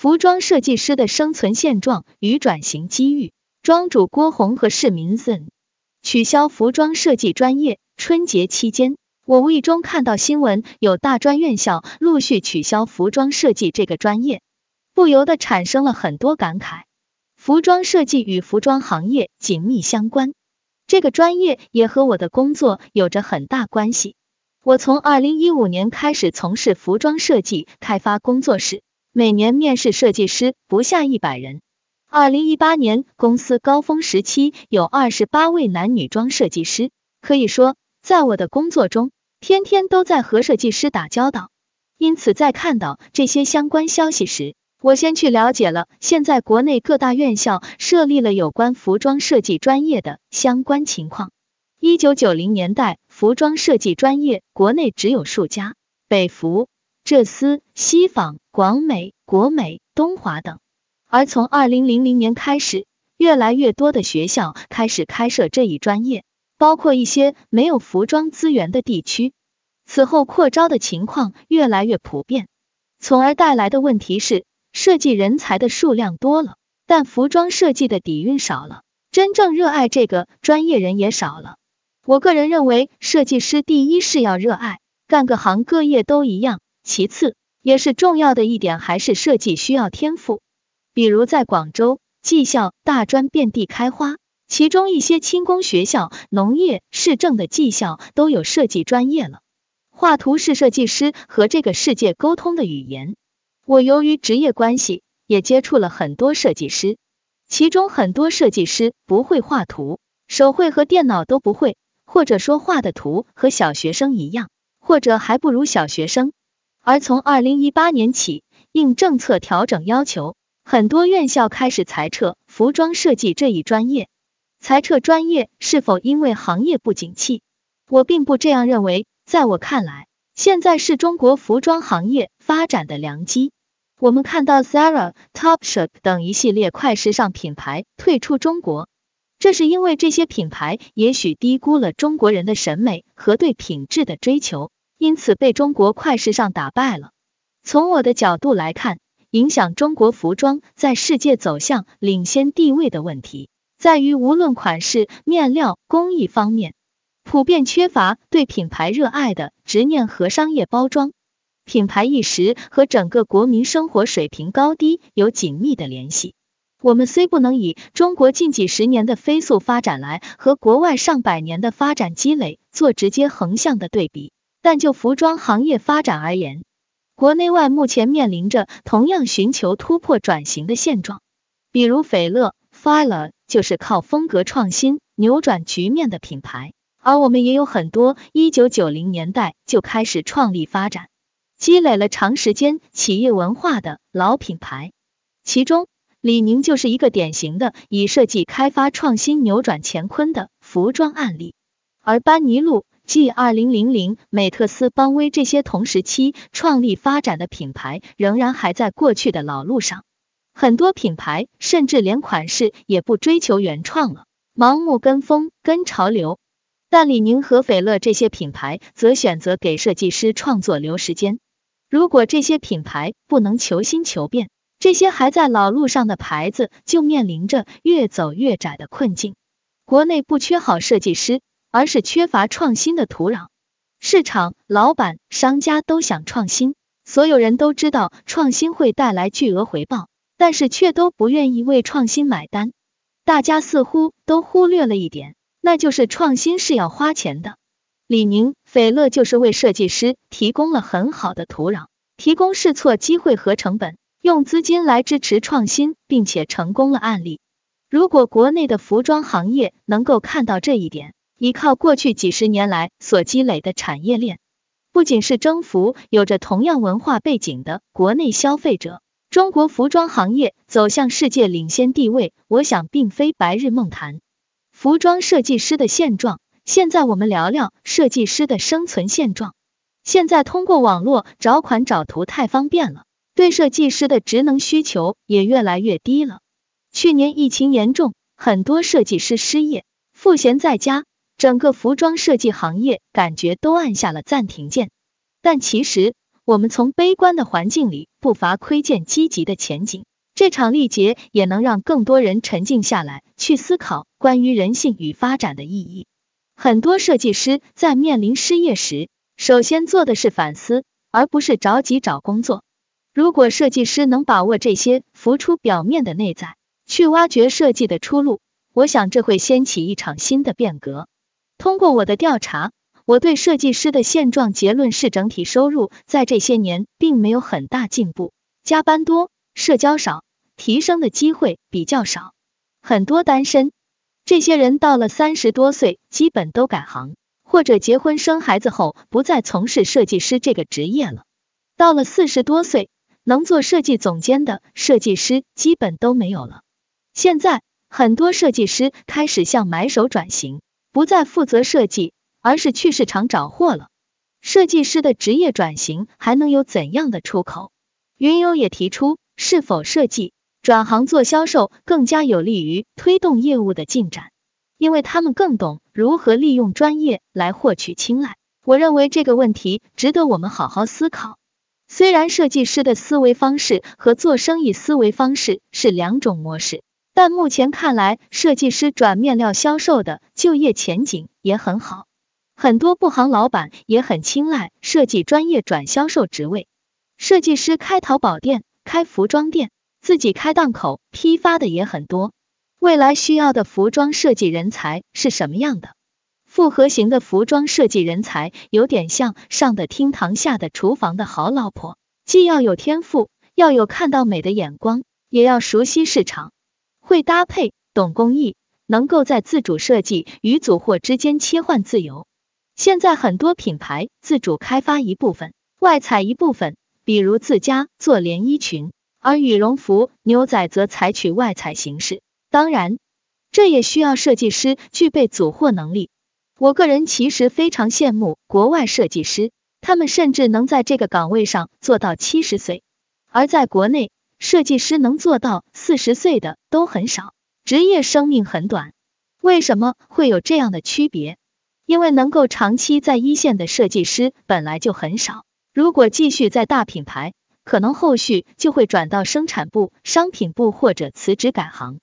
服装设计师的生存现状与转型机遇。庄主郭红和市民孙取消服装设计专业。春节期间，我无意中看到新闻，有大专院校陆续取消服装设计这个专业，不由得产生了很多感慨。服装设计与服装行业紧密相关，这个专业也和我的工作有着很大关系。我从二零一五年开始从事服装设计开发工作室，每年面试设计师不下一百人。二零一八年公司高峰时期有二十八位男女装设计师，可以说。在我的工作中，天天都在和设计师打交道，因此在看到这些相关消息时，我先去了解了现在国内各大院校设立了有关服装设计专业的相关情况。一九九零年代，服装设计专业国内只有数家，北服、浙思、西纺、广美、国美、东华等，而从二零零零年开始，越来越多的学校开始开设这一专业。包括一些没有服装资源的地区，此后扩招的情况越来越普遍，从而带来的问题是，设计人才的数量多了，但服装设计的底蕴少了，真正热爱这个专业人也少了。我个人认为，设计师第一是要热爱，干各行各业都一样，其次也是重要的一点，还是设计需要天赋。比如在广州，技校、大专遍地开花。其中一些轻工学校、农业、市政的技校都有设计专业了。画图是设计师和这个世界沟通的语言。我由于职业关系，也接触了很多设计师，其中很多设计师不会画图，手绘和电脑都不会，或者说画的图和小学生一样，或者还不如小学生。而从二零一八年起，应政策调整要求，很多院校开始裁撤服装设计这一专业。裁撤专业是否因为行业不景气？我并不这样认为。在我看来，现在是中国服装行业发展的良机。我们看到 Zara、Topshop 等一系列快时尚品牌退出中国，这是因为这些品牌也许低估了中国人的审美和对品质的追求，因此被中国快时尚打败了。从我的角度来看，影响中国服装在世界走向领先地位的问题。在于无论款式、面料、工艺方面，普遍缺乏对品牌热爱的执念和商业包装。品牌意识和整个国民生活水平高低有紧密的联系。我们虽不能以中国近几十年的飞速发展来和国外上百年的发展积累做直接横向的对比，但就服装行业发展而言，国内外目前面临着同样寻求突破转型的现状。比如斐乐、Fila。就是靠风格创新扭转局面的品牌，而我们也有很多一九九零年代就开始创立发展、积累了长时间企业文化的老品牌，其中李宁就是一个典型的以设计开发创新扭转乾坤的服装案例。而班尼路、G 二零零零、美特斯邦威这些同时期创立发展的品牌，仍然还在过去的老路上。很多品牌甚至连款式也不追求原创了，盲目跟风跟潮流。但李宁和斐乐这些品牌则选择给设计师创作留时间。如果这些品牌不能求新求变，这些还在老路上的牌子就面临着越走越窄的困境。国内不缺好设计师，而是缺乏创新的土壤。市场、老板、商家都想创新，所有人都知道创新会带来巨额回报。但是却都不愿意为创新买单，大家似乎都忽略了一点，那就是创新是要花钱的。李宁、斐乐就是为设计师提供了很好的土壤，提供试错机会和成本，用资金来支持创新，并且成功了案例。如果国内的服装行业能够看到这一点，依靠过去几十年来所积累的产业链，不仅是征服有着同样文化背景的国内消费者。中国服装行业走向世界领先地位，我想并非白日梦谈。服装设计师的现状，现在我们聊聊设计师的生存现状。现在通过网络找款找图太方便了，对设计师的职能需求也越来越低了。去年疫情严重，很多设计师失业，赋闲在家，整个服装设计行业感觉都按下了暂停键。但其实。我们从悲观的环境里不乏窥见积极的前景。这场历劫也能让更多人沉静下来，去思考关于人性与发展的意义。很多设计师在面临失业时，首先做的是反思，而不是着急找工作。如果设计师能把握这些浮出表面的内在，去挖掘设计的出路，我想这会掀起一场新的变革。通过我的调查，我对设计师的现状结论是，整体收入在这些年并没有很大进步，加班多，社交少。提升的机会比较少，很多单身这些人到了三十多岁，基本都改行，或者结婚生孩子后不再从事设计师这个职业了。到了四十多岁，能做设计总监的设计师基本都没有了。现在很多设计师开始向买手转型，不再负责设计，而是去市场找货了。设计师的职业转型还能有怎样的出口？云游也提出，是否设计？转行做销售更加有利于推动业务的进展，因为他们更懂如何利用专业来获取青睐。我认为这个问题值得我们好好思考。虽然设计师的思维方式和做生意思维方式是两种模式，但目前看来，设计师转面料销售的就业前景也很好，很多布行老板也很青睐设计专业转销售职位。设计师开淘宝店、开服装店。自己开档口批发的也很多，未来需要的服装设计人才是什么样的？复合型的服装设计人才有点像上的厅堂下的厨房的好老婆，既要有天赋，要有看到美的眼光，也要熟悉市场，会搭配，懂工艺，能够在自主设计与组货之间切换自由。现在很多品牌自主开发一部分，外采一部分，比如自家做连衣裙。而羽绒服、牛仔则采取外采形式，当然，这也需要设计师具备组货能力。我个人其实非常羡慕国外设计师，他们甚至能在这个岗位上做到七十岁，而在国内，设计师能做到四十岁的都很少，职业生命很短。为什么会有这样的区别？因为能够长期在一线的设计师本来就很少，如果继续在大品牌。可能后续就会转到生产部、商品部或者辞职改行。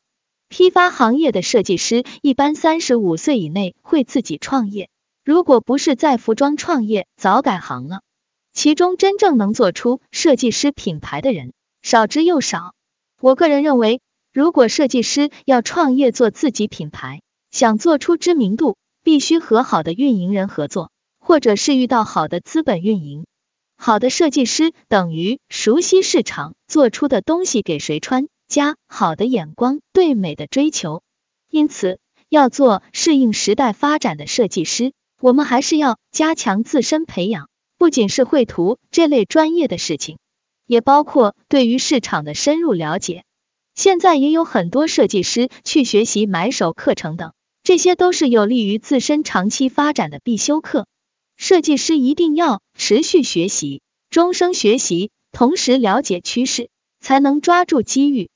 批发行业的设计师一般三十五岁以内会自己创业，如果不是在服装创业，早改行了。其中真正能做出设计师品牌的人少之又少。我个人认为，如果设计师要创业做自己品牌，想做出知名度，必须和好的运营人合作，或者是遇到好的资本运营。好的设计师等于熟悉市场，做出的东西给谁穿，加好的眼光，对美的追求。因此，要做适应时代发展的设计师，我们还是要加强自身培养，不仅是绘图这类专业的事情，也包括对于市场的深入了解。现在也有很多设计师去学习买手课程等，这些都是有利于自身长期发展的必修课。设计师一定要持续学习，终生学习，同时了解趋势，才能抓住机遇。